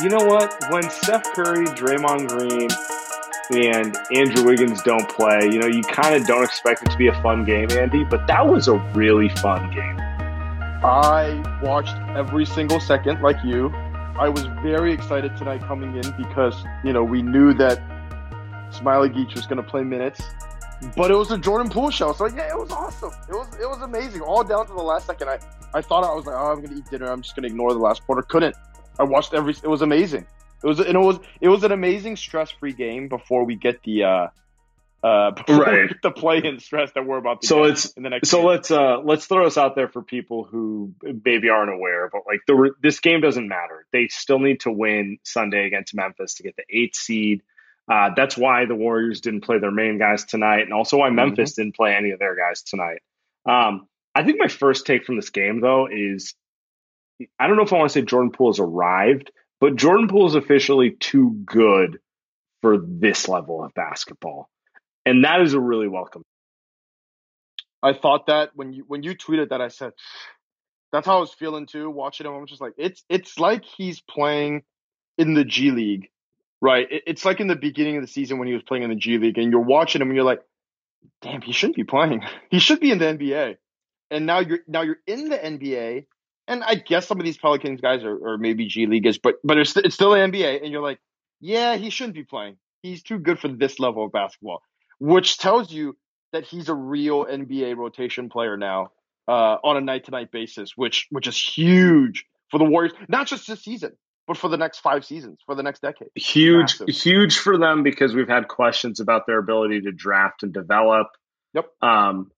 You know what? When Steph Curry, Draymond Green, and Andrew Wiggins don't play, you know, you kind of don't expect it to be a fun game, Andy, but that was a really fun game. I watched every single second like you. I was very excited tonight coming in because, you know, we knew that Smailagic was going to play minutes. But it was a Jordan Poole show. So yeah, it was awesome. It was it was amazing. All down to the last second. I, I thought I was like, oh, I'm gonna eat dinner. I'm just gonna ignore the last quarter. Couldn't. I watched every. It was amazing. It was and it was it was an amazing stress free game before we get the uh uh right the play in stress that we're about to so get it's in the next so game. let's uh let's throw this out there for people who maybe aren't aware but like the this game doesn't matter they still need to win sunday against memphis to get the eighth seed uh, that's why the warriors didn't play their main guys tonight and also why memphis didn't play any of their guys tonight um i think my first take from this game though is i don't know if i want to say jordan poole has arrived but jordan poole is officially too good for this level of basketball and that is a really welcome I thought that when you when you tweeted that, I said that's how I was feeling too. Watching him, I'm just like it's it's like he's playing in the G League, right? It, it's like in the beginning of the season when he was playing in the G League, and you're watching him and you're like, damn, he shouldn't be playing. He should be in the NBA. And now you're now you're in the NBA, and I guess some of these Pelicans guys are, maybe G Leaguers, but but it's it's still the NBA, and you're like, yeah, he shouldn't be playing. He's too good for this level of basketball, which tells you that he's a real NBA rotation player now uh, on a night to night basis, which which is huge for the Warriors, not just this season, but for the next five seasons, for the next decade. huge Massive. huge for them because we've had questions about their ability to draft and develop Yep. um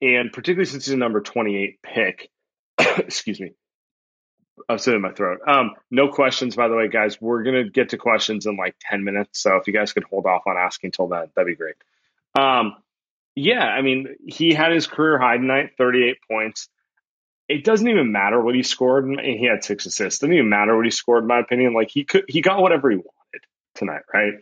and particularly since he's a number 28 pick excuse me i'm sitting in my throat um no questions by the way guys we're gonna get to questions in like 10 minutes so if you guys could hold off on asking till then that'd be great um yeah i mean he had his career high tonight 38 points it doesn't even matter what he scored. and He had six assists. Doesn't even matter what he scored, in my opinion. Like he could, he got whatever he wanted tonight, right?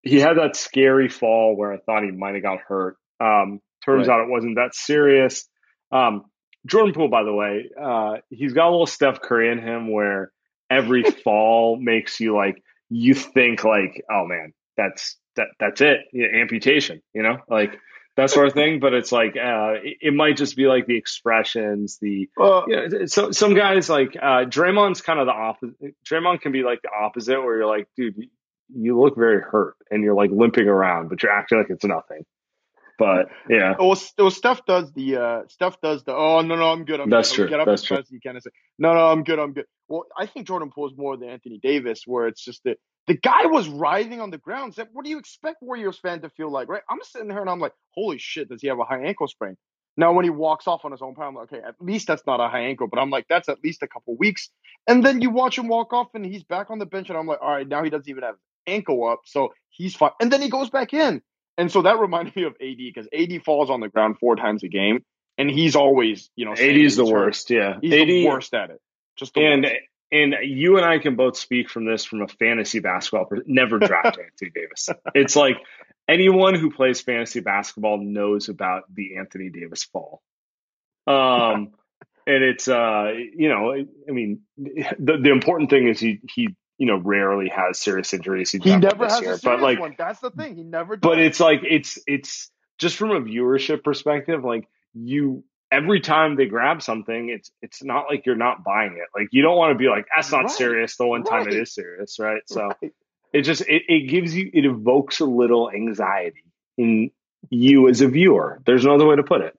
He had that scary fall where I thought he might have got hurt. Um, turns Right. out it wasn't that serious. Um, Jordan Poole, by the way, uh, he's got a little Steph Curry in him where every fall makes you like you think like, oh man, that's that that's it, Yeah, amputation, you know, like that sort of thing. But it's like uh, it, it might just be like the expressions, the Well, yeah, so some guys like uh, Draymond's kind of the opposite. Draymond can be like the opposite, where you're like, dude, you- you look very hurt, and you're like limping around, but you're acting like it's nothing. But yeah, well, well, Steph does the uh, Steph does the oh no no I'm good I'm That's good. true. Get up That's true. you can and say no no I'm good I'm good. Well, I think Jordan Poole is more than Anthony Davis, where it's just that the guy was writhing on the ground. So what do you expect Warriors fan to feel like, right? I'm sitting there and I'm like, holy shit, does he have a high ankle sprain? Now, when he walks off on his own power, I'm like, okay, at least that's not a high ankle. But I'm like, that's at least a couple weeks. And then you watch him walk off and he's back on the bench, and I'm like, all right, now he doesn't even have ankle up, so he's fine. And then he goes back in. And so that reminded me of AD because AD falls on the ground four times a game, and he's always, you know, AD is the worst. Yeah, He's AD the worst at it. Just the and worst. and you and I can both speak from this from a fantasy basketball. per- Never draft Anthony Davis. It's like anyone who plays fantasy basketball knows about the Anthony Davis fall. Um, and it's uh, you know, I mean, the the important thing is he he you know rarely has serious injuries. He's He never has year, a serious but like one. That's the thing. He never. Does. but it's like it's it's just from a viewership perspective like you every time they grab something it's it's not like you're not buying it like you don't want to be like that's not Right. serious the one time it Right. is serious right so Right. it just it, it gives you it evokes a little anxiety in you as a viewer there's no other way to put it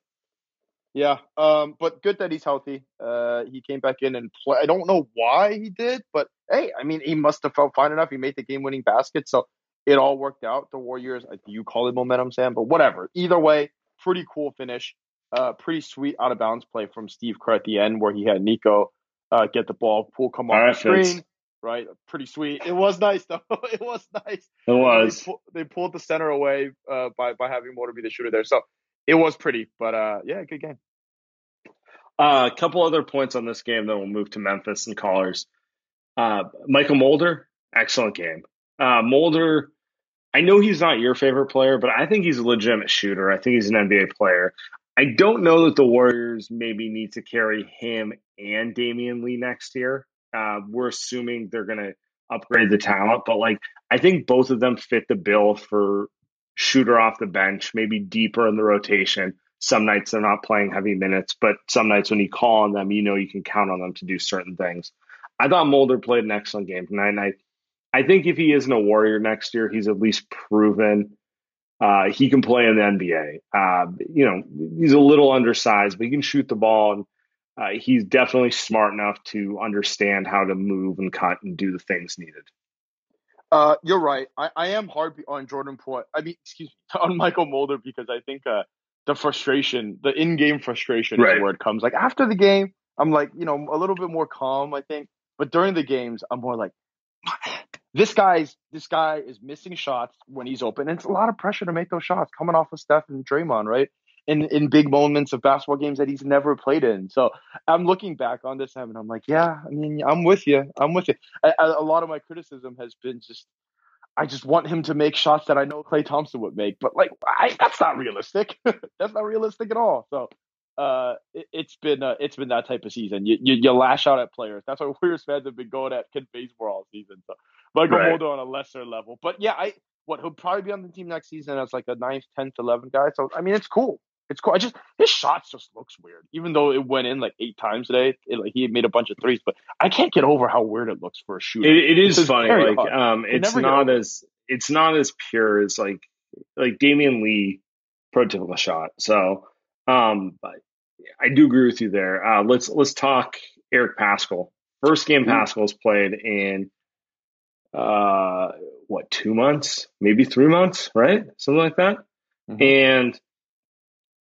Yeah, um, but good that he's healthy. Uh, he came back in and play. I don't know why he did, but hey, I mean, he must have felt fine enough. He made the game-winning basket, so it all worked out. The Warriors, you call it momentum, Sam, but whatever. Either way, pretty cool finish. Uh, pretty sweet out of bounds play from Steve Kerr at the end, where he had Nico uh, get the ball, pull come off right, the screen. Right, pretty sweet. It was nice though. it was nice. it was They, pull, they pulled the center away uh, by by having Motor be the shooter there, so it was pretty. But uh, yeah, good game. Uh, a couple other points on this game, then we'll move to Memphis and callers. Uh, Mychal Mulder, excellent game. Uh, Mulder, I know he's not your favorite player, but I think he's a legitimate shooter. I think he's an NBA player. I don't know that the Warriors maybe need to carry him and Damion Lee next year. Uh, we're assuming they're going to upgrade the talent, but like I think both of them fit the bill for shooter off the bench, maybe deeper in the rotation. Some nights they're not playing heavy minutes, but some nights when you call on them, you know you can count on them to do certain things. I thought Mulder played an excellent game tonight, and I, I think if he isn't a Warrior next year, he's at least proven uh, he can play in the NBA. Uh, you know, he's a little undersized, but he can shoot the ball, and uh, he's definitely smart enough to understand how to move and cut and do the things needed. Uh, you're right. I, I am hard on Jordan Poole. I mean, excuse me, on Mychal Mulder because I think uh, the frustration, the in-game frustration, Right. is where it comes. Like after the game, I'm like, you know, a little bit more calm. I think, but during the games, I'm more like, this guy's this guy is missing shots when he's open, and it's a lot of pressure to make those shots coming off of Steph and Draymond, right? In in big moments of basketball games that he's never played in. So I'm looking back on this and I'm like, yeah, I mean, I'm with you. I'm with you. A, lot of my criticism has been just I just want him to make shots that I know Klay Thompson would make, but like I, that's not realistic. that's not realistic at all. So uh, it, it's been uh, it's been that type of season. You, you you lash out at players. That's why Warriors fans have been going at Kid Bazemore all season. So Mychal Right. Mulder on a lesser level, but yeah, I what he'll probably be on the team next season as like a ninth, tenth, eleventh guy. So I mean, it's cool. It's cool. I just his shots just looks weird, even though it went in like eight times today. It, like he made a bunch of threes, but I can't get over how weird it looks for a shooter. It, it is It's funny. Like odd. um, it's not as it's not as pure as like like Damion Lee prototypical shot. So um, but I do agree with you there. Uh, let's let's talk Eric Paschall. First game Ooh. Paschall's played in uh what two months, maybe three months, right? Something like that. Mhm. And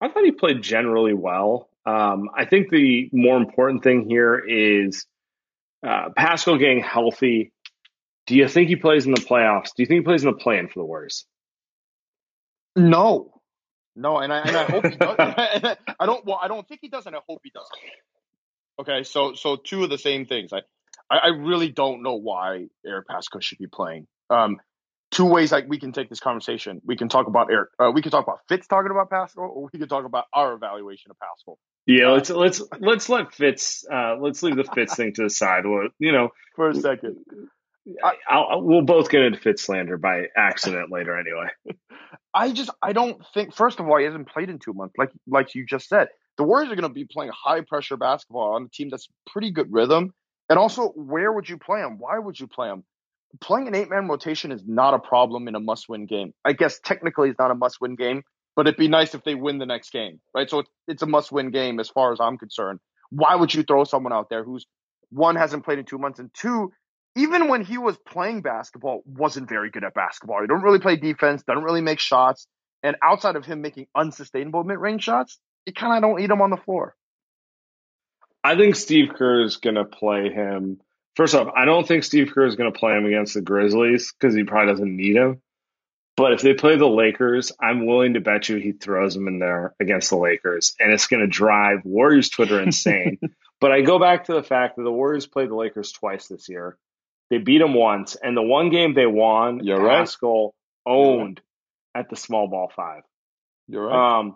I thought he played generally well. Um, I think the more important thing here is uh, Paschall getting healthy. Do you think he plays in the playoffs? Do you think he plays in the play-in for the Warriors? No, no, and I and I hope he does. I don't. Well, I don't think he does, and I hope he does. Okay, so so two of the same things. I I, I really don't know why Eric Paschall should be playing. Um, two ways like we can take this conversation. We can talk about Eric. Uh, we can talk about Fitz talking about Paschall, or we can talk about our evaluation of Paschall Yeah, Uh, let's let's let's let Fitz. Uh, let's leave the Fitz thing to the side. Well, you know, for a second. I, I'll, we'll both get into Fitz slander by accident later, anyway. I just I don't think first of all he hasn't played in two months like like you just said the Warriors are going to be playing high pressure basketball on a team that's pretty good rhythm and also where would you play him why would you play him playing an eight man rotation is not a problem in a must win game I guess technically it's not a must win game but it'd be nice if they win the next game, right? So it's, a must win game as far as I'm concerned. Why would you throw someone out there who's one hasn't played in two months and two, even when he was playing basketball, wasn't very good at basketball. He don't really play defense, doesn't really make shots, and outside of him making unsustainable mid range shots, you kind of don't eat him on the floor. I think Steve Kerr is going to play him. First off, I don't think Steve Kerr is going to play him against the Grizzlies because he probably doesn't need him. But if they play the Lakers, I'm willing to bet you he throws him in there against the Lakers, and it's going to drive Warriors Twitter insane. but I go back to the fact that the Warriors played the Lakers twice this year. They beat them once, and the one game they won, You're right. Paschall owned at the small ball five. You're right. Um,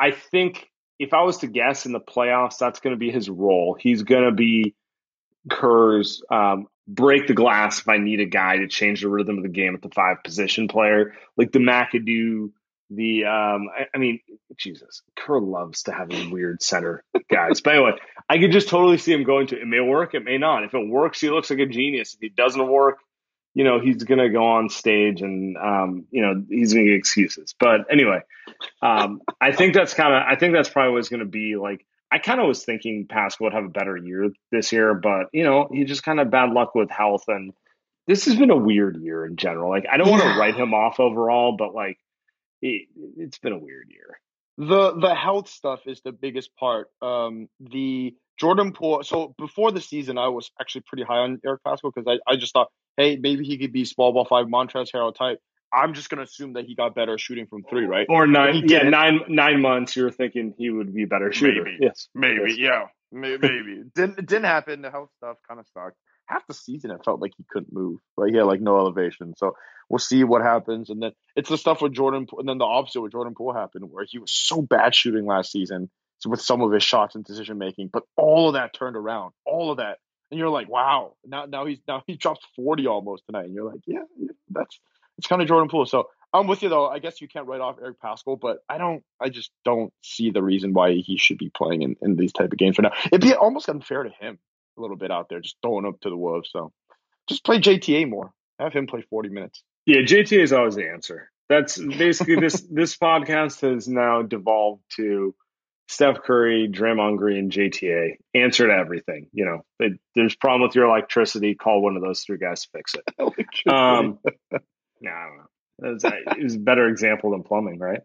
I think if I was to guess in the playoffs, that's going to be his role. He's going to be Kerr's um, break the glass if I need a guy to change the rhythm of the game at the five position player, like the McAdoo. The um, I, I mean, Jesus, Kerr loves to have these weird center guys. but anyway, I could just totally see him going to. It may work, it may not. If it works, he looks like a genius. If it doesn't work, you know, he's to go on stage and, um, you know, he's to get excuses. But anyway, um, I think that's kind of, I think that's probably what's to be like. I kind of was thinking Paschall would have a better year this year, but, you know, he just kind of bad luck with health. And this has been a weird year in general. Like, I don't want to write him off overall, but like, it, it's been a weird year. The the health stuff is the biggest part. Um, the Jordan Poole. So before the season, I was actually pretty high on Eric Paschall because I, I just thought, hey, maybe he could be small ball five Montrezl Harrell type. I'm just gonna assume that he got better shooting from three, right? Or nine, yeah, nine nine months. You're thinking he would be a better shooter. Maybe. Yes, Maybe, Yes. yeah, maybe. didn't didn't happen. The health stuff kind of sucked. Half the season, it felt like he couldn't move. Right, he had like no elevation. So we'll see what happens. And then it's the stuff with Jordan, and then the opposite with Jordan Poole happened, where he was so bad shooting last season so with some of his shots and decision making, but all of that turned around, all of that, and you're like, wow. Now, now he's now he dropped forty almost tonight, and you're like, yeah, yeah that's it's kind of Jordan Poole. So I'm with you though. I guess you can't write off Eric Paschall, but I don't. I just don't see the reason why he should be playing in, in these type of games right now. It'd be almost unfair to him a little bit out there, just throwing up to the wolves. So just play JTA more. Have him play 40 minutes. Yeah, JTA is always the answer. That's basically this this podcast has now devolved to Steph Curry, Draymond Green, JTA. Answer to everything. You know, they, there's a problem with your electricity. Call one of those three guys to fix it. Um, nah, I don't know. That's a, it was a better example than plumbing, right?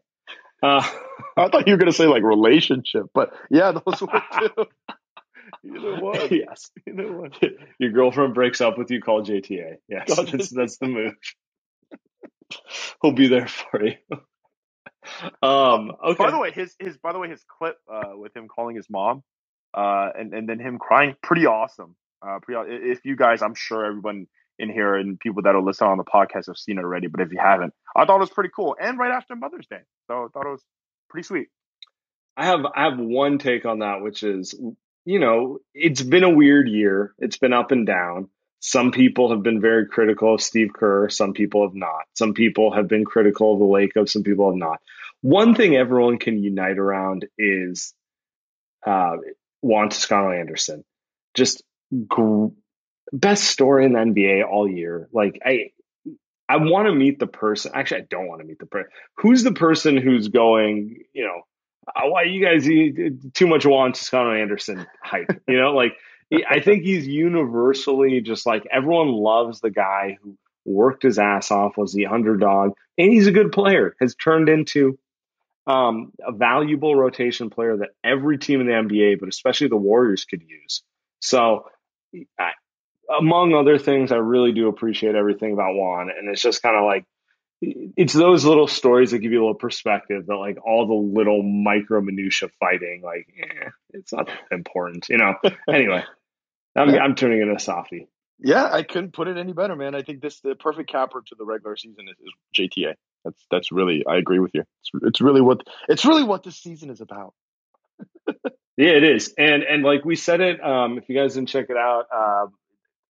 Uh, I thought you were gonna say like relationship, but yeah, those were too. Either one. yes. Either one. Your girlfriend breaks up with you, call JTA. Yes, Call that's, that's the move. He'll be there for you. Um, okay. By the way, his his by the way his clip uh, with him calling his mom, uh, and and then him crying, pretty awesome. Uh, pretty. If you guys, I'm sure everyone in here and people that are listening on the podcast have seen it already. But if you haven't, I thought it was pretty cool, and right after Mother's Day, so I thought it was pretty sweet. I have I have one take on that, which is, you know, it's been a weird year. It's been up and down. Some people have been very critical of Steve Kerr. Some people have not. Some people have been critical of the Lakers. Some people have not. One thing everyone can unite around is uh, Juan Toscano Anderson. Just gr- best story in the NBA all year. Like I, I want to meet the person. Actually, I don't want to meet the person. Who's the person who's going? You know, uh, why you guys eat too much Juan Toscano Anderson hype? You know, like I think he's universally just like everyone loves the guy who worked his ass off, was the underdog, and he's a good player. Has turned into um, a valuable rotation player that every team in the NBA, but especially the Warriors, could use. So, I, among other things, I really do appreciate everything about Juan, and it's just kind of like it's those little stories that give you a little perspective that like all the little micro minutia fighting, like eh, it's not that important, you know. anyway, I'm I'm turning into Safi. Yeah, I couldn't put it any better, man. I think this the perfect capper to the regular season is, is JTA. That's that's really I agree with you. It's, it's really what it's really what this season is about. Yeah, it is, and and like we said it. Um, if you guys didn't check it out, uh,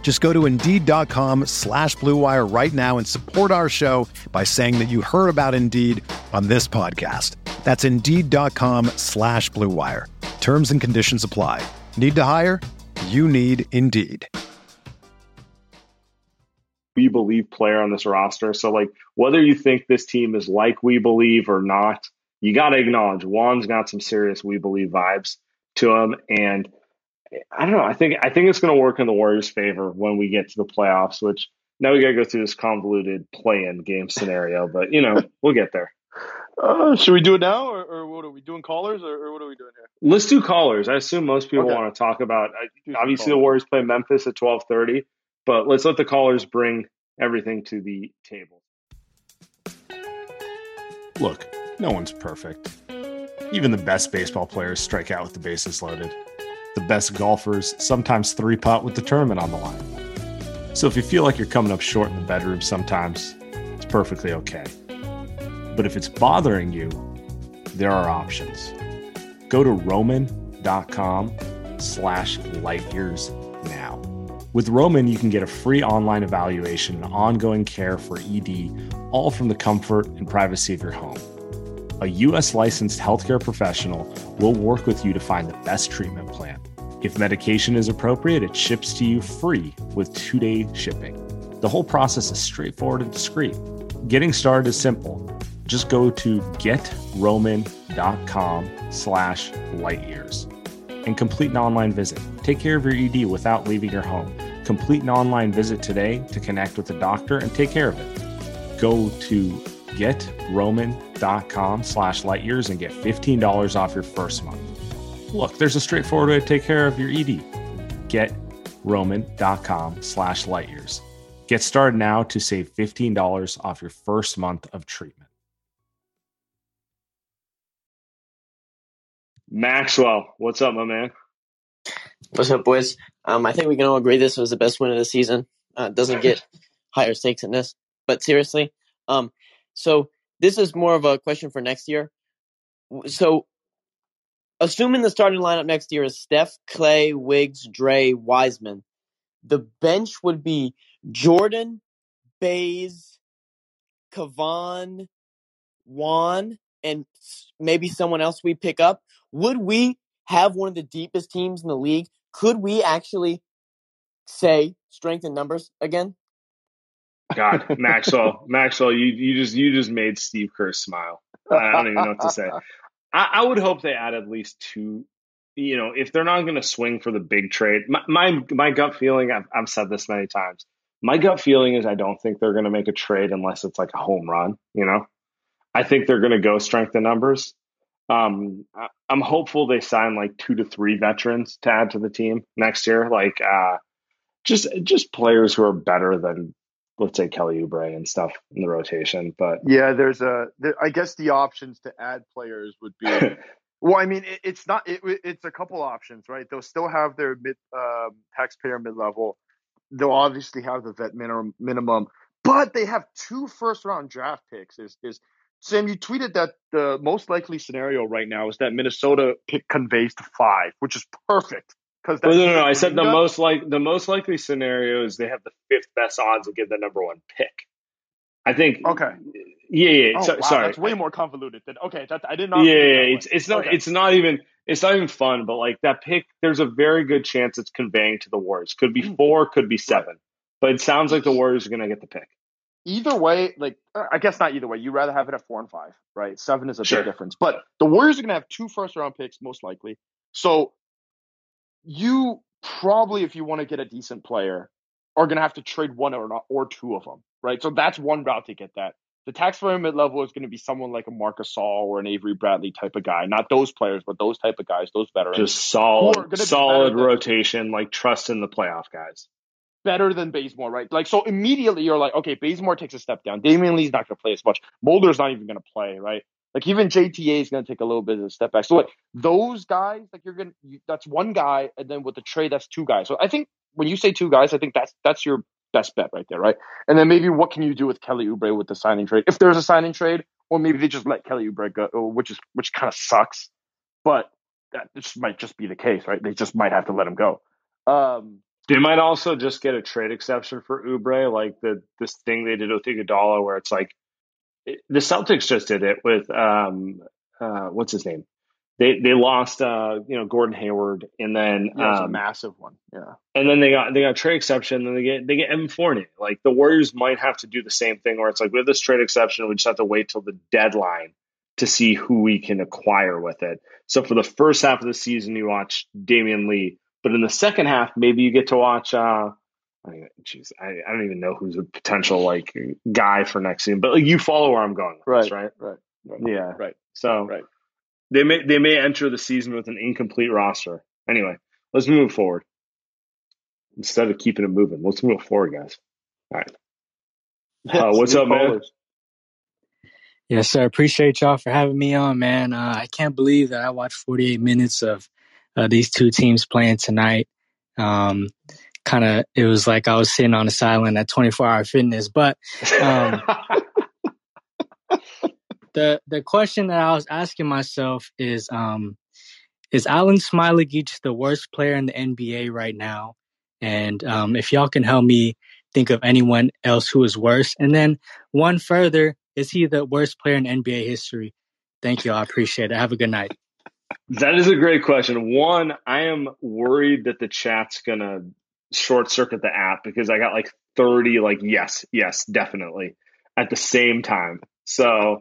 Just go to Indeed.com slash BlueWire right now and support our show by saying that you heard about Indeed on this podcast. That's Indeed.com slash BlueWire. Terms and conditions apply. Need to hire? You need Indeed. We believe player on this roster. So, like, whether you think this team is like we believe or not, you got to acknowledge Juan's got some serious we believe vibes to him. And I don't know. I think I think it's going to work in the Warriors' favor when we get to the playoffs. Which now we got to go through this convoluted play-in game scenario, but you know we'll get there. Uh, should we do it now, or, or what are we doing? Callers, or, or, what are we doing here? Let's do callers. I assume most people okay. want to talk about. Obviously, the Warriors play Memphis at twelve thirty, but let's let the callers bring everything to the table. Look, no one's perfect. Even the best baseball players strike out with the bases loaded. The best golfers sometimes three putt with the tournament on the line. So if you feel like you're coming up short in the bedroom sometimes, it's perfectly okay. But if it's bothering you, there are options. Go to roman.com slash light years now. With Roman, you can get a free online evaluation and ongoing care for ED, all from the comfort and privacy of your home. A U.S. licensed healthcare professional will work with you to find the best treatment plan. If medication is appropriate, it ships to you free with two day shipping. The whole process is straightforward and discreet. Getting started is simple. Just go to getroman.com slash lightyears and complete an online visit. Take care of your ED without leaving your home. Complete an online visit today to connect with a doctor and take care of it. Go to getroman.com slash lightyears and get $15 off your first month. Look, there's a straightforward way to take care of your ED. Getroman.com slash lightyears. Get started now to save $15 off your first month of treatment. Maxwell, what's up, my man? What's up, boys? Um, I think we can all agree this was the best win of the season. Uh, doesn't get higher stakes than this. But seriously, um, so this is more of a question for next year. So, assuming the starting lineup next year is Steph, Klay, Wiggs, Dre, Wiseman, the bench would be Jordan, Bays, Kevon, Juan, and maybe someone else we pick up. Would we have one of the deepest teams in the league? Could we actually say strength in numbers again? God, Maxwell, Maxwell, you you just you just made Steve Kerr smile. I don't even know what to say. I, I would hope they add at least two. You know, if they're not going to swing for the big trade, my, my my gut feeling, I've, I've said this many times. My gut feeling is I don't think they're going to make a trade unless it's like a home run. You know, I think they're going to go strength in numbers. Um, I'm hopeful they sign like two to three veterans to add to the team next year. Like, uh, just just players who are better than let's say Kelly Oubre and stuff in the rotation. But yeah, there's a. There, I guess the options to add players would be. well, I mean, it, it's not. It, it's a couple options, right? They'll still have their mid um, taxpayer mid level. They'll obviously have the vet minimum, minimum, but they have two first round draft picks. Is is Sam? You tweeted that the most likely scenario right now is that Minnesota pick conveys to five, which is perfect because no, no, no. I said the most like the most likely scenario is they have the fifth best odds to get the number one pick. I think. Okay. Yeah, yeah. Oh, so, wow, sorry, that's way more convoluted than okay. That, I did not. Yeah, yeah it's it's not okay. it's not even it's not even fun. But like that pick, there's a very good chance it's conveying to the Warriors. Could be hmm. four, could be seven. But it sounds like the Warriors are going to get the pick. Either way, like I guess not either way. You rather have it at four and five, right? Seven is a sure. big difference. But the Warriors are going to have two first round picks most likely. So you probably, if you want to get a decent player, are going to have to trade one or not, or two of them, right? So that's one route to get that. The tax him level is going to be someone like a Marc Gasol or an Avery Bradley type of guy. Not those players, but those type of guys, those veterans. Just solid, solid better than- rotation, like trust in the playoff guys. better than Bazemore, right? Like, so immediately you're like, okay, Bazemore takes a step down. Damion Lee's not going to play as much. Mulder's not even going to play, right? Like, even JTA is going to take a little bit of a step back. So, like, those guys, like, you're going to, that's one guy. And then with the trade, that's two guys. So I think when you say two guys, I think that's, that's your best bet right there, right? And then maybe what can you do with Kelly Oubre with the signing trade? If there's a signing trade, or maybe they just let Kelly Oubre go, which is, which kind of sucks. But that just might just be the case, right? They just might have to let him go. Um, They might also just get a trade exception for Oubre, like the this thing they did with Iguodala, where it's like it, the Celtics just did it with um uh what's his name? They they lost uh you know Gordon Hayward, and then yeah, um, massive one. Yeah. and then they got they got trade exception, and then they get they get Evan Fournier. Like the Warriors might have to do the same thing, where it's like we have this trade exception, we just have to wait till the deadline to see who we can acquire with it. So for the first half of the season, you watch Damion Lee, but in the second half, maybe you get to watch. uh I mean, geez, I, I don't even know who's a potential like guy for next season, but like you follow where I'm going, with this, right? Right. Right. Yeah, Right. So Right. they may they may enter the season with an incomplete roster. Anyway, let's move forward instead of keeping it moving. Let's move forward, guys. All right. Uh, what's New up, man? callers. Yes, sir. Appreciate y'all for having me on, man. Uh, I can't believe that I watched 48 minutes of uh, these two teams playing tonight. Um, kind of, it was like I was sitting on the sideline at 24 Hour Fitness. But um, the the question that I was asking myself is, um, is Alan Smailagic the worst player in the NBA right now? And um, if y'all can help me think of anyone else who is worse, and then one further, is he the worst player in NBA history? Thank you. I appreciate it. Have a good night. that is a great question. One, I am worried that the chat's gonna short circuit the app because I got like 30 like yes, yes, definitely at the same time. So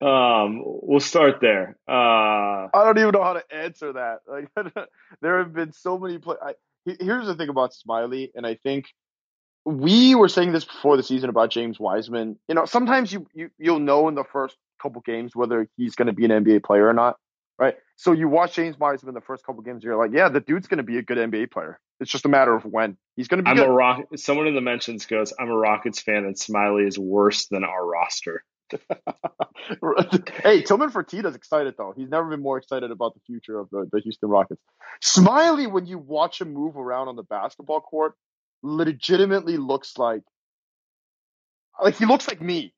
um we'll start there. Uh I don't even know how to answer that. Like, there have been so many play. I, here's the thing about Smiley, and I think we were saying this before the season about James Wiseman. You know, sometimes you, you you'll know in the first couple games whether he's going to be an NBA player or not, right? So you watch James Wiseman the first couple games, you're like, yeah, the dude's going to be a good NBA player. It's just a matter of when he's going to be I'm good. a rock. Someone in the mentions goes, "I'm a Rockets fan, and Smiley is worse than our roster." hey, Tillman Fertitta's excited though. He's never been more excited about the future of the, the Houston Rockets. Smiley, when you watch him move around on the basketball court, legitimately looks like like he looks like me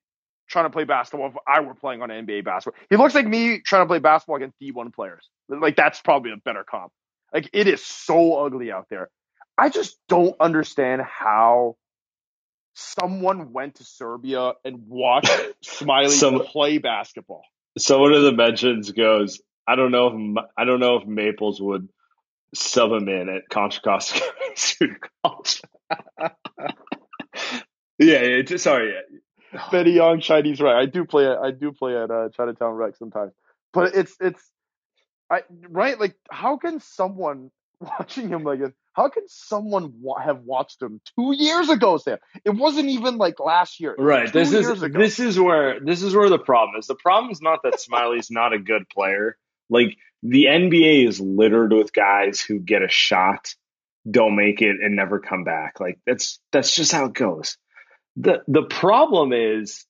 trying to play basketball if I were playing on NBA basketball. He looks like me trying to play basketball against D1 players. Like that's probably a better comp. Like it is so ugly out there. I just don't understand how someone went to Serbia and watched Smiley Some- play basketball. Someone in the mentions goes, "I don't know if I don't know if Maples would sub him in at Contra Costa College." yeah, yeah. Just, sorry. Betty Young, Chinese right. I do play. At, I do play at uh, Chinatown Rec sometimes, but it's it's, I right. Like, how can someone watching him like this? How can someone wa- have watched him two years ago, Sam? It wasn't even like last year. Right. This is ago. this is where this is where the problem is. The problem is not that Smiley's not a good player. Like the NBA is littered with guys who get a shot, don't make it, and never come back. Like that's that's just how it goes. The The problem is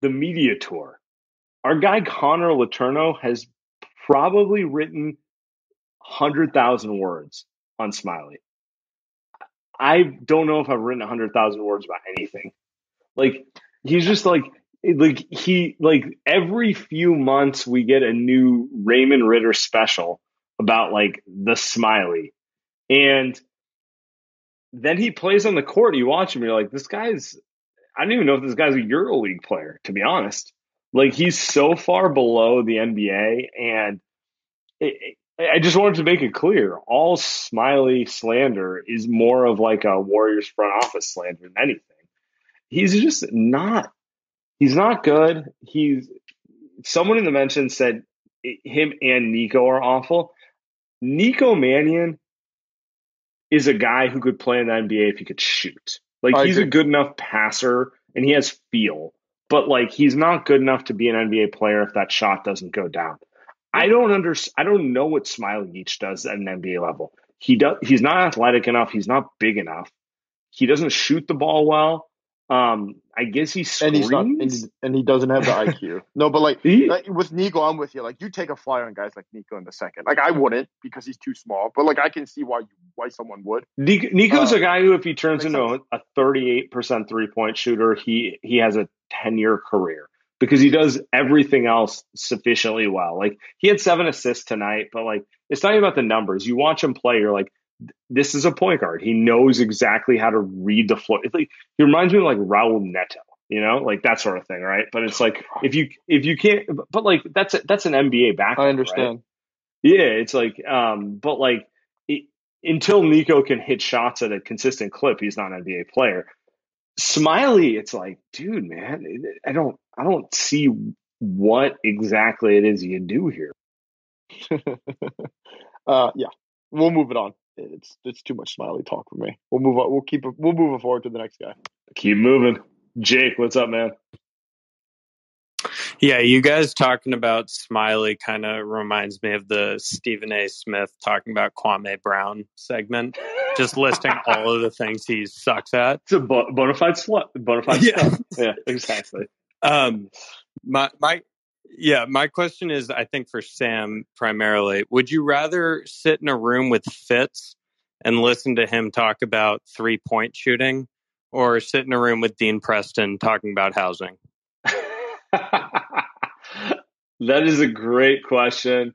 the media tour. Our guy Connor Letourneau has probably written hundred thousand words on Smiley. I don't know if I've written hundred thousand words about anything. Like he's just like like he like every few months we get a new Raymond Ritter special about like the smiley. And then he plays on the court, you watch him, you're like, this guy's I don't even know if this guy's a EuroLeague player, to be honest. Like he's so far below the NBA and it, it- I just wanted to make it clear all smiley slander is more of like a Warriors front office slander than anything. He's just not he's not good. He's someone in the mention said him and Nico are awful. Nico Mannion is a guy who could play in the NBA if he could shoot. Like I he's a good enough passer and he has feel, but like he's not good enough to be an NBA player if that shot doesn't go down. I don't under I don't know what Smailagic does at an NBA level. He does he's not athletic enough, he's not big enough. He doesn't shoot the ball well. Um, I guess he screens. and he's not, and, he- and he doesn't have the IQ. No, but like, He- like, with Nico, I'm with you. Like you take a flyer on guys like Nico in the second. Like I wouldn't because he's too small, but like I can see why you, why someone would. Nico's Uh, a guy who, if he turns into a, a 38% three point shooter, he he has a 10 year career because he does everything else sufficiently well. Like he had seven assists tonight, but like it's not even about the numbers. You watch him play, you're like, this is a point guard. He knows exactly how to read the floor. Like he reminds me of like Raul Neto, you know, like that sort of thing, right? But it's like if you if you can't, but like that's a, that's an NBA back. I right? understand. Yeah, it's like, um, but like it, until Nico can hit shots at a consistent clip, he's not an NBA player. Smiley, it's like, dude, man, I don't, I don't see what exactly it is you do here. uh, yeah, we'll move it on. It's it's too much smiley talk for me. We'll move on. We'll keep it. We'll move forward to the next guy. Keep moving, Jake. What's up, man? Yeah, you guys talking about Smiley kind of reminds me of the Stephen A. Smith talking about Kwame Brown segment, just listing all of the things he sucks at. It's a bo- bona fide slut, bona fide Yeah. stuff. Yeah, exactly. Um, my my yeah, my question is, I think for Sam primarily, would you rather sit in a room with Fitz and listen to him talk about three point shooting, or sit in a room with Dean Preston talking about housing? that is a great question.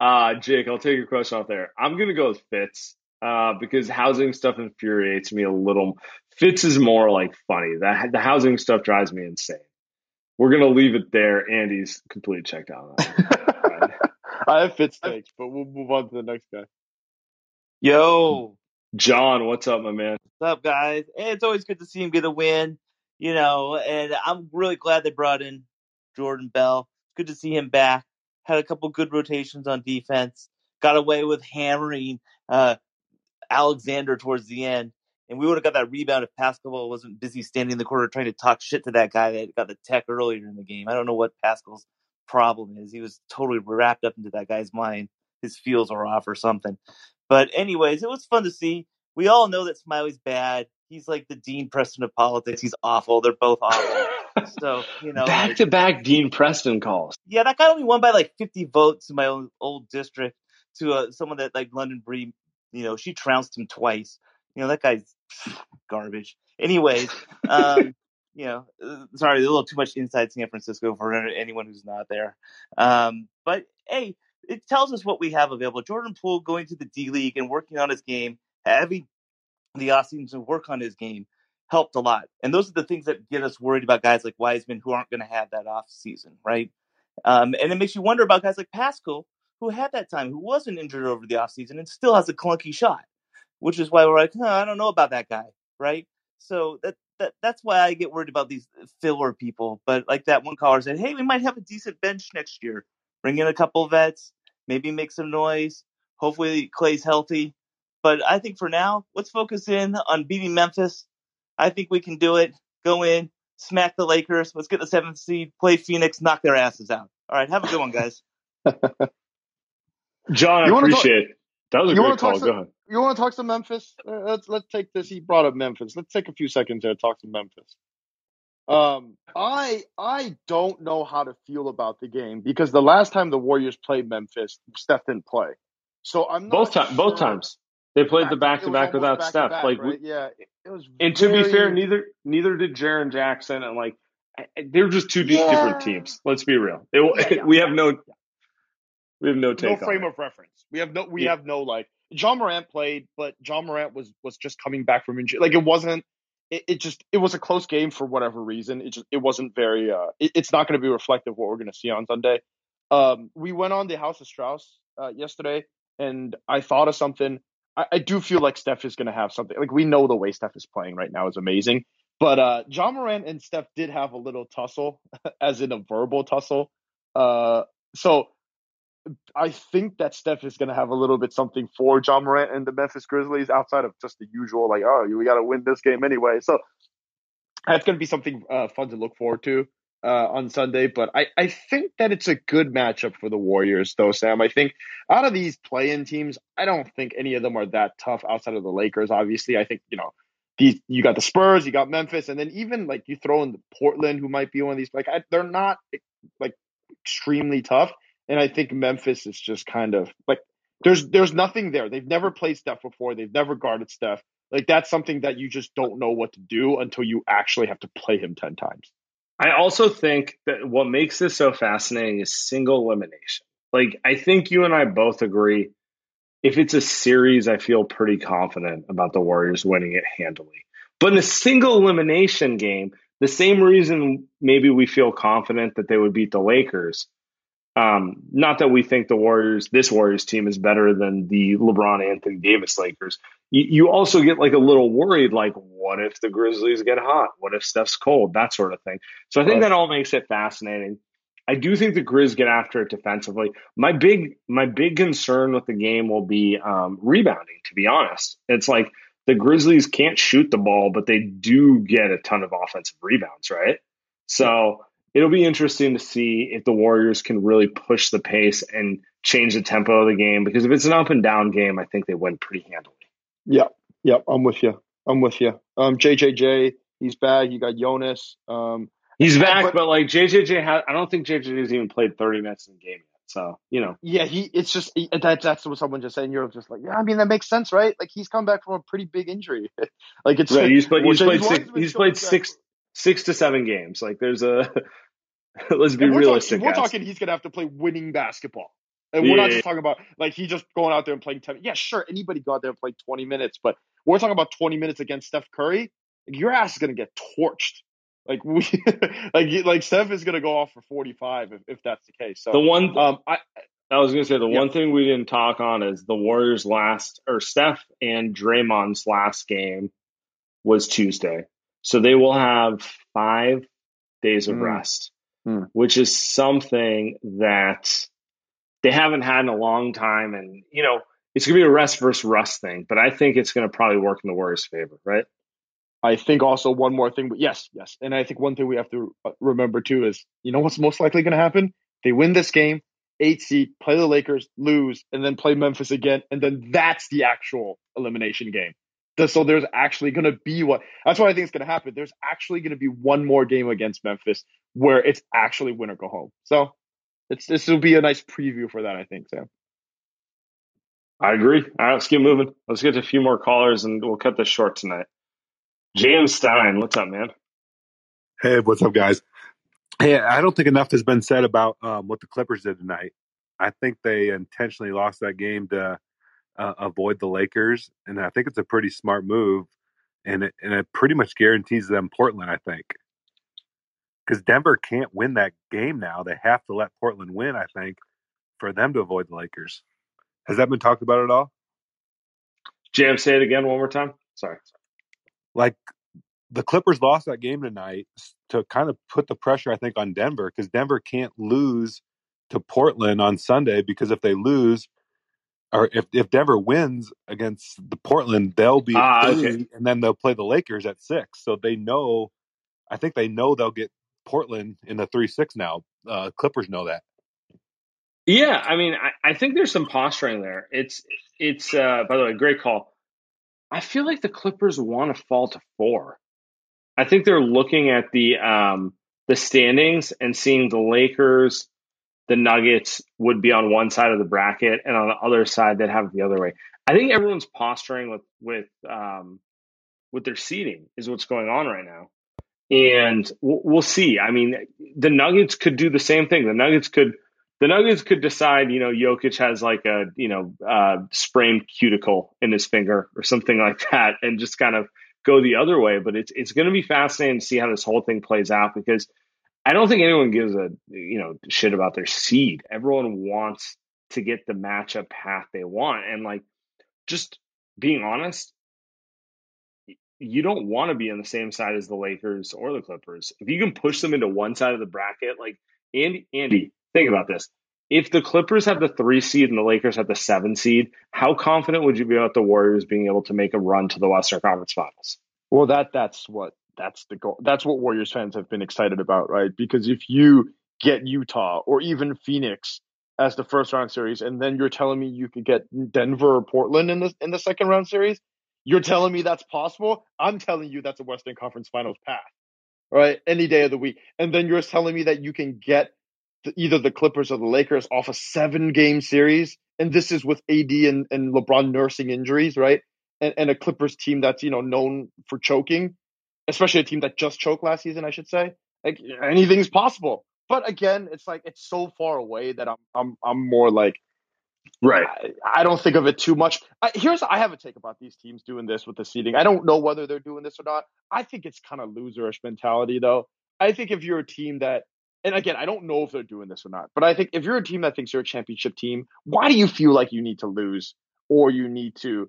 Uh, Jake, I'll take your question off there. I'm going to go with Fitz uh, because housing stuff infuriates me a little. Fitz is more like funny. The, the housing stuff drives me insane. We're going to leave it there. Andy's completely checked out. on. I have Fitz takes, but we'll move on to the next guy. Yo, John, what's up, my man? what's up, guys? Hey, it's always good to see him get a win, you know, and I'm really glad they brought in Jordan Bell. It's good to see him back. Had a couple good rotations on defense. Got away with hammering uh, Alexander towards the end. And we would have got that rebound if Paschall wasn't busy standing in the corner trying to talk shit to that guy that got the tech earlier in the game. I don't know what Paschall's problem is. He was totally wrapped up into that guy's mind. His feels are off or something. But anyways, it was fun to see. We all know that Smiley's bad. He's like the Dean Preston of politics. He's awful. They're both awful. so you know, back to back Dean Preston calls. yeah, that guy only won by like 50 votes in my own old district to uh, someone that like London Bree, you know, she trounced him twice. You know, that guy's garbage. Anyways, um, you know, uh, sorry, a little too much inside San Francisco for anyone who's not there. Um, but hey, it tells us what we have available. Jordan Poole going to the D League and working on his game, having the offseason to work on his game helped a lot. And those are the things that get us worried about guys like Wiseman who aren't going to have that off season, right? Um, and it makes you wonder about guys like Paschall who had that time, who wasn't injured over the offseason and still has a clunky shot, which is why we're like, huh, I don't know about that guy, right? So that, that that's why I get worried about these filler people. But like that one caller said, hey, we might have a decent bench next year. Bring in a couple vets, maybe make some noise. Hopefully Klay's healthy. But I think for now, let's focus in on beating Memphis. I think we can do it. Go in, smack the Lakers. Let's get the seventh seed, play Phoenix, knock their asses out. All right, have a good one, guys. John, I You appreciate it. That was a you great talk call. some- Go ahead. You want to talk some Memphis? Uh, let's let's take this. He brought up Memphis. Let's take a few seconds here to talk some Memphis. Um, I I don't know how to feel about the game because the last time the Warriors played Memphis, Steph didn't play. So I'm not Both times. Both times. They played the back to back without Steph. Like, right? we, yeah, it, it was. and to be fair, neither neither did Jaren Jackson, and like they're just two Yeah. different teams. Let's be real. It, Yeah, yeah, we have no we have no no take frame it. of reference. We have no we Yeah. have no like John Morant played, but John Morant was was just coming back from injury. Like it wasn't. It, it just it was a close game for whatever reason. It just it wasn't very. uh it, It's not going to be reflective of what we're going to see on Sunday. Um, we went on the House of Strauss uh, yesterday, and I thought of something. I, I do feel like Steph is going to have something. Like we know the way Steph is playing right now is amazing, but uh John Morant and Steph did have a little tussle, as in a verbal tussle. Uh, so I think that Steph is going to have a little bit something for John Morant and the Memphis Grizzlies outside of just the usual, like, oh, we got to win this game anyway. So that's going to be something uh, fun to look forward to uh, on Sunday. But I, I think that it's a good matchup for the Warriors, though, Sam. I think out of these play-in teams, I don't think any of them are that tough outside of the Lakers. Obviously, I think you know these. You got the Spurs, you got Memphis, and then even like you throw in the Portland, who might be one of these. Like I, they're not like extremely tough, and I think Memphis is just kind of like there's there's nothing there. They've never played Steph before. They've never guarded Steph. Like that's something that you just don't know what to do until you actually have to play him ten times. I also think that what makes this so fascinating is single elimination. Like I think you and I both agree. If it's a series, I feel pretty confident about the Warriors winning it handily. But in a single elimination game, the same reason maybe we feel confident that they would beat the Lakers um, not that we think the Warriors, this Warriors team is better than the LeBron Anthony Davis Lakers. You, you, also get like a little worried, like, what if the Grizzlies get hot? What if Steph's cold? That sort of thing. So I think that all makes it fascinating. I do think the Grizz get after it defensively. My big, my big concern with the game will be um, rebounding. To be honest, it's like the Grizzlies can't shoot the ball, but they do get a ton of offensive rebounds, right? So it'll be interesting to see if the Warriors can really push the pace and change the tempo of the game. Because if it's an up and down game, I think they win pretty handily. Yeah, yeah, I'm with you. I'm with you. Um, JJJ, he's back. You got Jonas. Um, he's back, but, but like JJJ, has, I don't think JJJ has even played 30 minutes in the game yet. So you know, yeah, he. It's just that. That's what someone just said. And you're just like, yeah, I mean, that makes sense, right? Like he's come back from a pretty big injury. like it's right. He's played. He's played six. He's played six six to seven games. Like there's a let's be we're realistic. Talking, we're talking he's gonna have to play winning basketball. And we're not just talking about like he just going out there and playing 10. Yeah, sure, anybody go out there and play 20 minutes, but we're talking about 20 minutes against Steph Curry. Your ass is gonna get torched. Like we like like Steph is gonna go off for 45 if, if that's the case. So the one um I I was gonna say the yeah. one thing we didn't talk on is the Warriors last or Steph and Draymond's last game was Tuesday. So they will have five days of mm. rest, mm. which is something that they haven't had in a long time. And, you know, it's going to be a rest versus rust thing, but I think it's going to probably work in the Warriors' favor, right? I think also one more thing, but yes, yes. And I think one thing we have to uh, remember too is, you know what's most likely going to happen? They win this game, eight seed, play the Lakers, lose, and then play Memphis again. And then that's the actual elimination game. So there's actually going to be what that's what I think is going to happen. There's actually going to be one more game against Memphis where it's actually win or go home. So it's this will be a nice preview for that. I think, Sam. I agree. All right, let's get moving. Let's get to a few more callers and we'll cut this short tonight. James Stein, what's up, man? Hey, what's up, guys? Hey, I don't think enough has been said about um, what the Clippers did tonight. I think they intentionally lost that game to uh, avoid the Lakers, and I think it's a pretty smart move, and it and it pretty much guarantees them Portland. I think because Denver can't win that game now; they have to let Portland win. I think for them to avoid the Lakers. Has that been talked about at all? Jam, say it again one more time. Sorry. Like the Clippers lost that game tonight to kind of put the pressure, I think, on Denver because Denver can't lose to Portland on Sunday because if they lose, or if if Denver wins against the Portland, they'll be ah, okay. and then they'll play the Lakers at six. So they know, I think they know they'll get Portland in the three six now. Uh, Clippers know that. Yeah, I mean, I, I think there's some posturing there. It's it's uh, by the way, great call. I feel like the Clippers want to fall to four. I think they're looking at the um, the standings and seeing the Lakers, the Nuggets would be on one side of the bracket, and on the other side they'd have it the other way. I think everyone's posturing with with um, with their seating is what's going on right now, and we'll, we'll see. I mean, the Nuggets could do the same thing. The Nuggets could the Nuggets could decide, you know, Jokic has like a you know uh, sprained cuticle in his finger or something like that, and just kind of go the other way. But it's it's going to be fascinating to see how this whole thing plays out because I don't think anyone gives a you know shit about their seed. Everyone wants to get the matchup path they want, and like just being honest, you don't want to be on the same side as the Lakers or the Clippers. If you can push them into one side of the bracket, like Andy, Andy, think about this. If the Clippers have the three seed and the Lakers have the seven seed, how confident would you be about the Warriors being able to make a run to the Western Conference Finals? Well, that that's what that's the goal. That's what Warriors fans have been excited about, right? Because if you get Utah or even Phoenix as the first round series, and then you're telling me you could get Denver or Portland in the in the second round series, you're telling me that's possible. I'm telling you that's a Western Conference Finals path, right? Any day of the week, and then you're telling me that you can get the, either the Clippers or the Lakers off a seven game series, and this is with AD and, and LeBron nursing injuries, right? And, and a Clippers team that's you know known for choking, especially a team that just choked last season, I should say. Like anything's possible. But again, it's like it's so far away that I'm I'm I'm more like right. I, I don't think of it too much. I, here's I have a take about these teams doing this with the seeding. I don't know whether they're doing this or not. I think it's kind of loserish mentality though. I think if you're a team that and again, I don't know if they're doing this or not, but I think if you're a team that thinks you're a championship team, why do you feel like you need to lose or you need to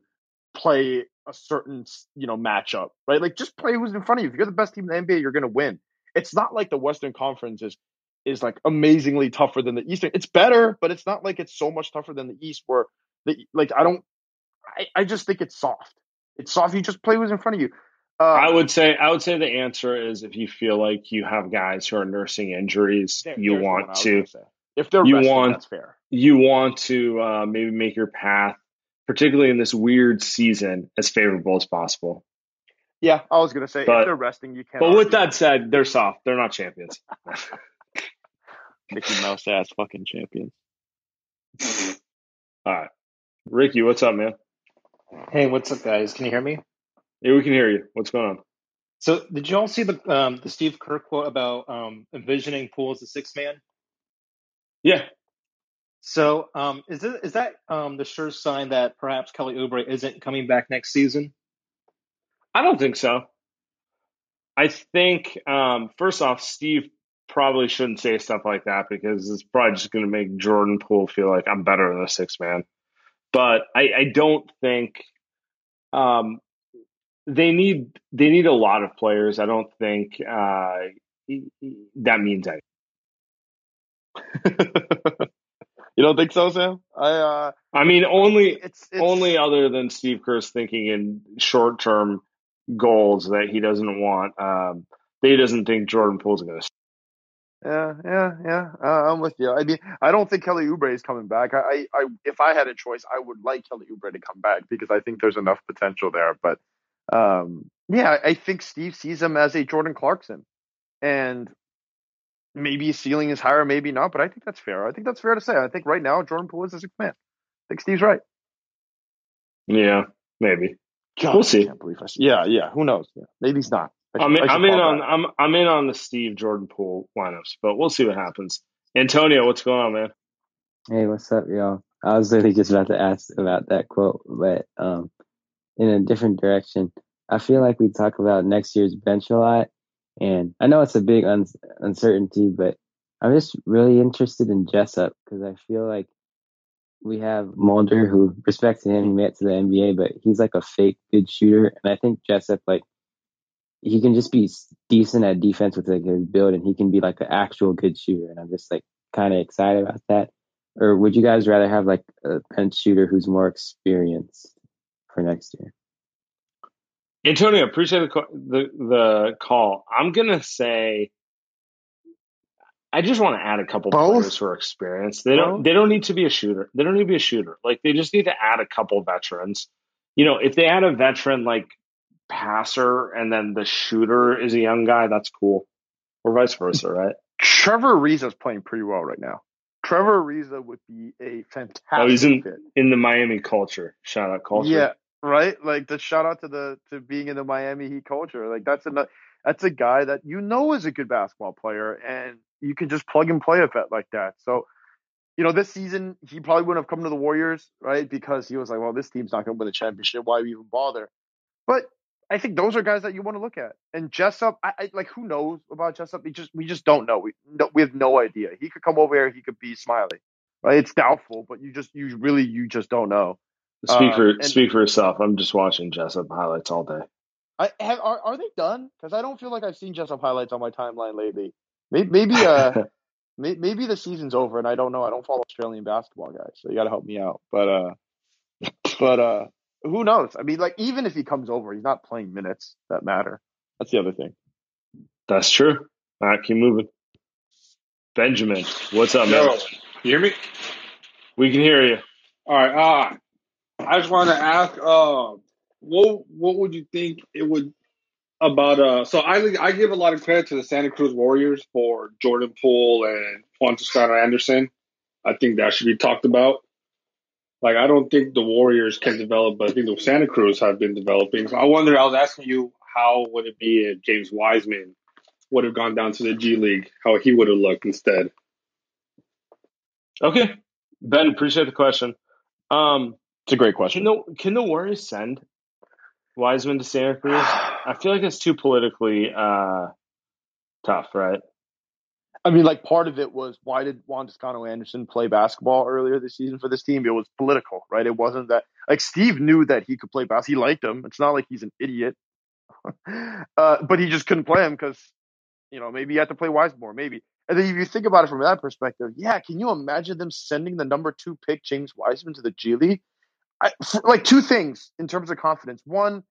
play a certain, you know, matchup, right? Like just play who's in front of you. If you're the best team in the NBA, you're going to win. It's not like the Western Conference is is like amazingly tougher than the Eastern. It's better, but it's not like it's so much tougher than the East where the like I don't I, I just think it's soft. It's soft. You just play who's in front of you. Uh, I would say I would say the answer is if you feel like you have guys who are nursing injuries, there, you want to if they're you resting, want that's fair. You want to uh, maybe make your path, particularly in this weird season, as favorable as possible. Yeah, I was gonna say but, if they're resting, you can't. But with that said, they're soft. They're not champions. Mickey Mouse ass fucking champions. All right, Ricky, what's up, man? Hey, what's up, guys? Can you hear me? Yeah, we can hear you. What's going on? So, did you all see the um, the Steve Kerr quote about um, envisioning Poole as a six man? Yeah. So, um, is that um, the sure sign that perhaps Kelly Oubre isn't coming back next season? I don't think so. I think um, first off, Steve probably shouldn't say stuff like that because it's probably just going to make Jordan Poole feel like I'm better than a six man. But I, I don't think um, they need they need a lot of players. I don't think uh, that means anything. you don't think so, Sam? I uh, I mean only it's, it's only other than Steve Kerr's thinking in short term goals that he doesn't want. Um, that he doesn't think Jordan Poole's going to yeah, yeah, yeah. Uh, I'm with you. I mean, I don't think Kelly Oubre is coming back. I, I, I, if I had a choice, I would like Kelly Oubre to come back because I think there's enough potential there. But, um, yeah, I think Steve sees him as a Jordan Clarkson, and maybe his ceiling is higher, maybe not. But I think that's fair. I think that's fair to say. I think right now Jordan Poole is a six man. I think Steve's right. Yeah, maybe. God, we'll see. I can't believe I. Yeah, yeah. Who knows? Yeah, maybe he's not. I'm in, I'm in on I'm I'm in on the Steve Jordan Poole lineups, but we'll see what happens. Antonio, what's going on, man? Hey, what's up, y'all? I was literally just about to ask about that quote, but um, in a different direction. I feel like we talk about next year's bench a lot, and I know it's a big un- uncertainty, but I'm just really interested in Jessup because I feel like we have Mulder, who respect to him, he made it to the NBA, but he's like a fake good shooter, and I think Jessup like he can just be decent at defense with like his build, and he can be like an actual good shooter. And I'm just like kind of excited about that. Or would you guys rather have like a bench shooter who's more experienced for next year? Antonio, appreciate the the, the call. I'm gonna say I just want to add a couple Both? players who are experienced. They don't. They don't need to be a shooter. They don't need to be a shooter. Like they just need to add a couple veterans. You know, if they add a veteran like passer and then the shooter is a young guy, that's cool. Or vice versa, right? Trevor Ariza is playing pretty well right now. Trevor Ariza would be a fantastic oh, he's in, fit. in the Miami culture. Shout out culture. Yeah, right. Like the shout out to the to being in the Miami Heat culture. Like that's a that's a guy that you know is a good basketball player, and you can just plug and play a vet like that. So, you know, this season he probably wouldn't have come to the Warriors, right? Because he was like, well, this team's not going to win a championship. Why even bother? But I think those are guys that you want to look at. And Jessup, I, I like who knows about Jessup? We just we just don't know. We no, we have no idea. He could come over here. He could be Smiley. Right? It's doubtful, but you just you really you just don't know. Speak for Um, and speak for yourself. I'm just watching Jessup highlights all day. I have are are they done? Because I don't feel like I've seen Jessup highlights on my timeline lately. Maybe maybe uh may, maybe the season's over and I don't know. I don't follow Australian basketball guys, so you got to help me out. But uh, but uh, who knows? I mean, like even if he comes over, he's not playing minutes that matter. That's the other thing. That's true. All right, keep moving. Benjamin, what's up, man? Yo, you hear me? We can hear you. All right. Uh, I just wanted to ask, uh, what what would you think it would about? Uh, so I I give a lot of credit to the Santa Cruz Warriors for Jordan Poole and Juan Toscano Anderson. I think that should be talked about. Like I don't think the Warriors can develop, but I think the Santa Cruz have been developing. So I wonder. I was asking you, how would it be if James Wiseman would have gone down to the G League? How he would have looked instead? Okay, Ben, appreciate the question. Um, it's a great question. Can the can the Warriors send Wiseman to Santa Cruz? I feel like it's too politically uh, tough, right? I mean, like part of it was why did Juan Toscano Anderson play basketball earlier this season for this team? It was political, right? It wasn't that like Steve knew that he could play basketball. He liked him. It's not like he's an idiot, uh, but he just couldn't play him because you know maybe he had to play Wisemore, maybe. And then if you think about it from that perspective, yeah, can you imagine them sending the number two pick James Wiseman to the G League? I, like two things in terms of confidence. One,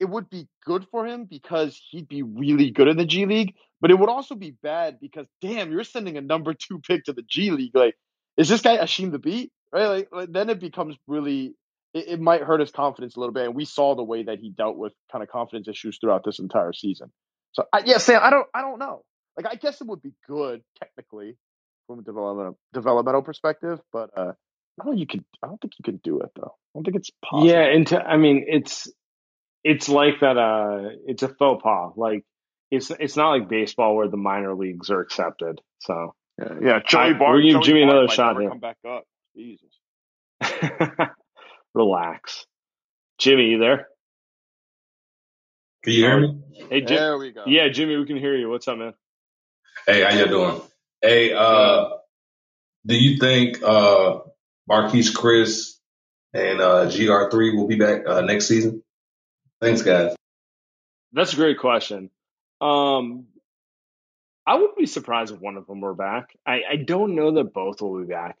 it would be good for him because he'd be really good in the G League, but it would also be bad because damn, you're sending a number two pick to the G League. Like, is this guy Hasheem Thabeet? Right? Like, like, then it becomes really it, it might hurt his confidence a little bit. And we saw the way that he dealt with kind of confidence issues throughout this entire season. So I, yeah, Sam, I don't I don't know. Like I guess it would be good technically from a developmental developmental perspective, but uh I don't you could I don't think you can do it though. I don't think it's possible. Yeah, and to, I mean it's it's like that uh it's a faux pas. Like it's it's not like baseball where the minor leagues are accepted. So yeah, yeah Joey Bart. we're gonna give Joey Jimmy Bart another shot here. Come back up. Jesus. Relax. Jimmy, you there? Can you hear me? Hey, Jim- There we go. Yeah, Jimmy, we can hear you. What's up, man? Hey, how you doing? Hey, uh, do you think uh Marquese Chriss and uh GR3 will be back uh, next season? Thanks, guys. That's a great question. Um, I wouldn't be surprised if one of them were back. I, I don't know that both will be back.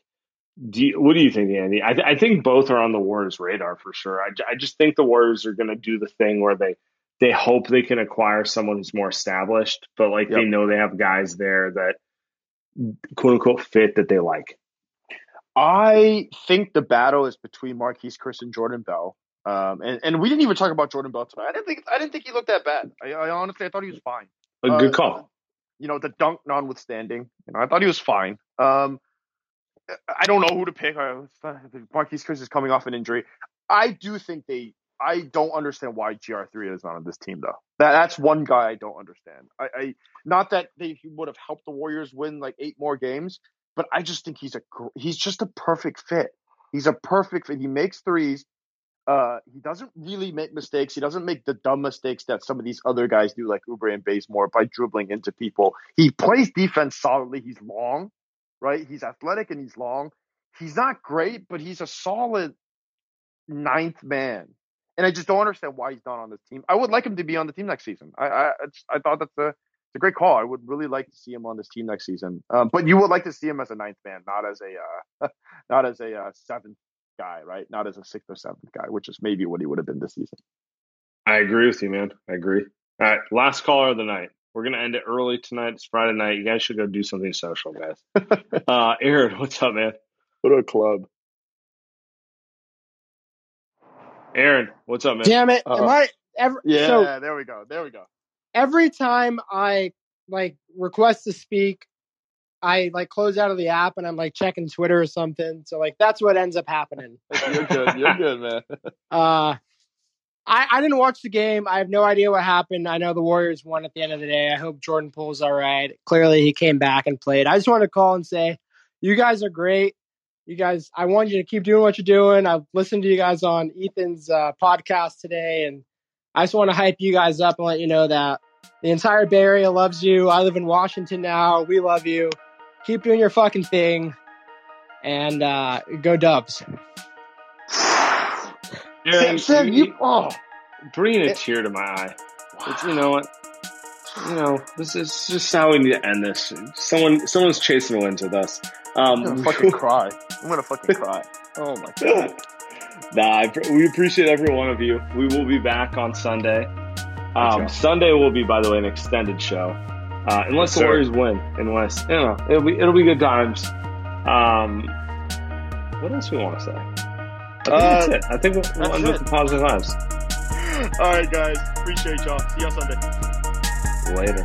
Do you, what do you think, Andy? I, th- I think both are on the Warriors' radar for sure. I just think the Warriors are going to do the thing where they they hope they can acquire someone who's more established, but like they know they have guys there that quote unquote fit that they like. I think the battle is between Marquese Chriss and Jordan Bell. Um, and, and we didn't even talk about Jordan Bell tonight. I didn't think I didn't think he looked that bad. I, I honestly I thought he was fine. A Uh, good call. You know, the dunk notwithstanding, you know, I thought he was fine. Um, I don't know who to pick. Marquese Chriss is coming off an injury. I do think they. I don't understand why GR3 is not on this team though. That that's one guy I don't understand. I, I not that they would have helped the Warriors win like eight more games, but I just think he's a he's just a perfect fit. He's a perfect fit. He makes threes. Uh, he doesn't really make mistakes. He doesn't make the dumb mistakes that some of these other guys do, like Oubre and Bazemore, by dribbling into people. He plays defense solidly. He's long, right? He's athletic and he's long. He's not great, but he's a solid ninth man. And I just don't understand why he's not on this team. I would like him to be on the team next season. I I, I thought that's a it's a great call. I would really like to see him on this team next season. Um, but you would like to see him as a ninth man, not as a uh, not as a uh, seventh guy, right? Not as a sixth or seventh guy, which is maybe what he would have been this season. I agree with you, man. I agree. All right, last caller of the night. We're gonna end it early tonight. It's Friday night. You guys should go do something social, guys. uh, Aaron, what's up, man? Go to a club. Aaron, what's up, man? Damn it! Am Uh, I ever? Yeah, So there we go. There we go. Every time I like request to speak, I like close out of the app and I'm like checking Twitter or something. So like that's what ends up happening. You're good. You're good, man. Uh, I I didn't watch the game. I have no idea what happened. I know the Warriors won at the end of the day. I hope Jordan Poole's all right. Clearly, he came back and played. I just want to call and say, you guys are great. You guys, I want you to keep doing what you're doing. I've listened to you guys on Ethan's uh, podcast today, and I just want to hype you guys up and let you know that the entire Bay Area loves you. I live in Washington now. We love you. Keep doing your fucking thing, and uh, go Dubs. Aaron, Sam, Sam, you, you oh bringing a tear to my eye. It's, you know what? You know, this is just how we need to end this. Someone, someone's chasing wins with us. Um, I'm gonna fucking cry. I'm gonna fucking cry. Oh my god. Nah, I, we appreciate every one of you. We will be back on Sunday. Um, Sunday will be, by the way, an extended show, uh, unless Yes, the. Warriors win. Unless you know, it'll be it'll be good times. Um, what else do we want to say? I think Uh, that's it. I think we'll, we'll end with the positive vibes. All right, guys. Appreciate y'all. See y'all Sunday. Later.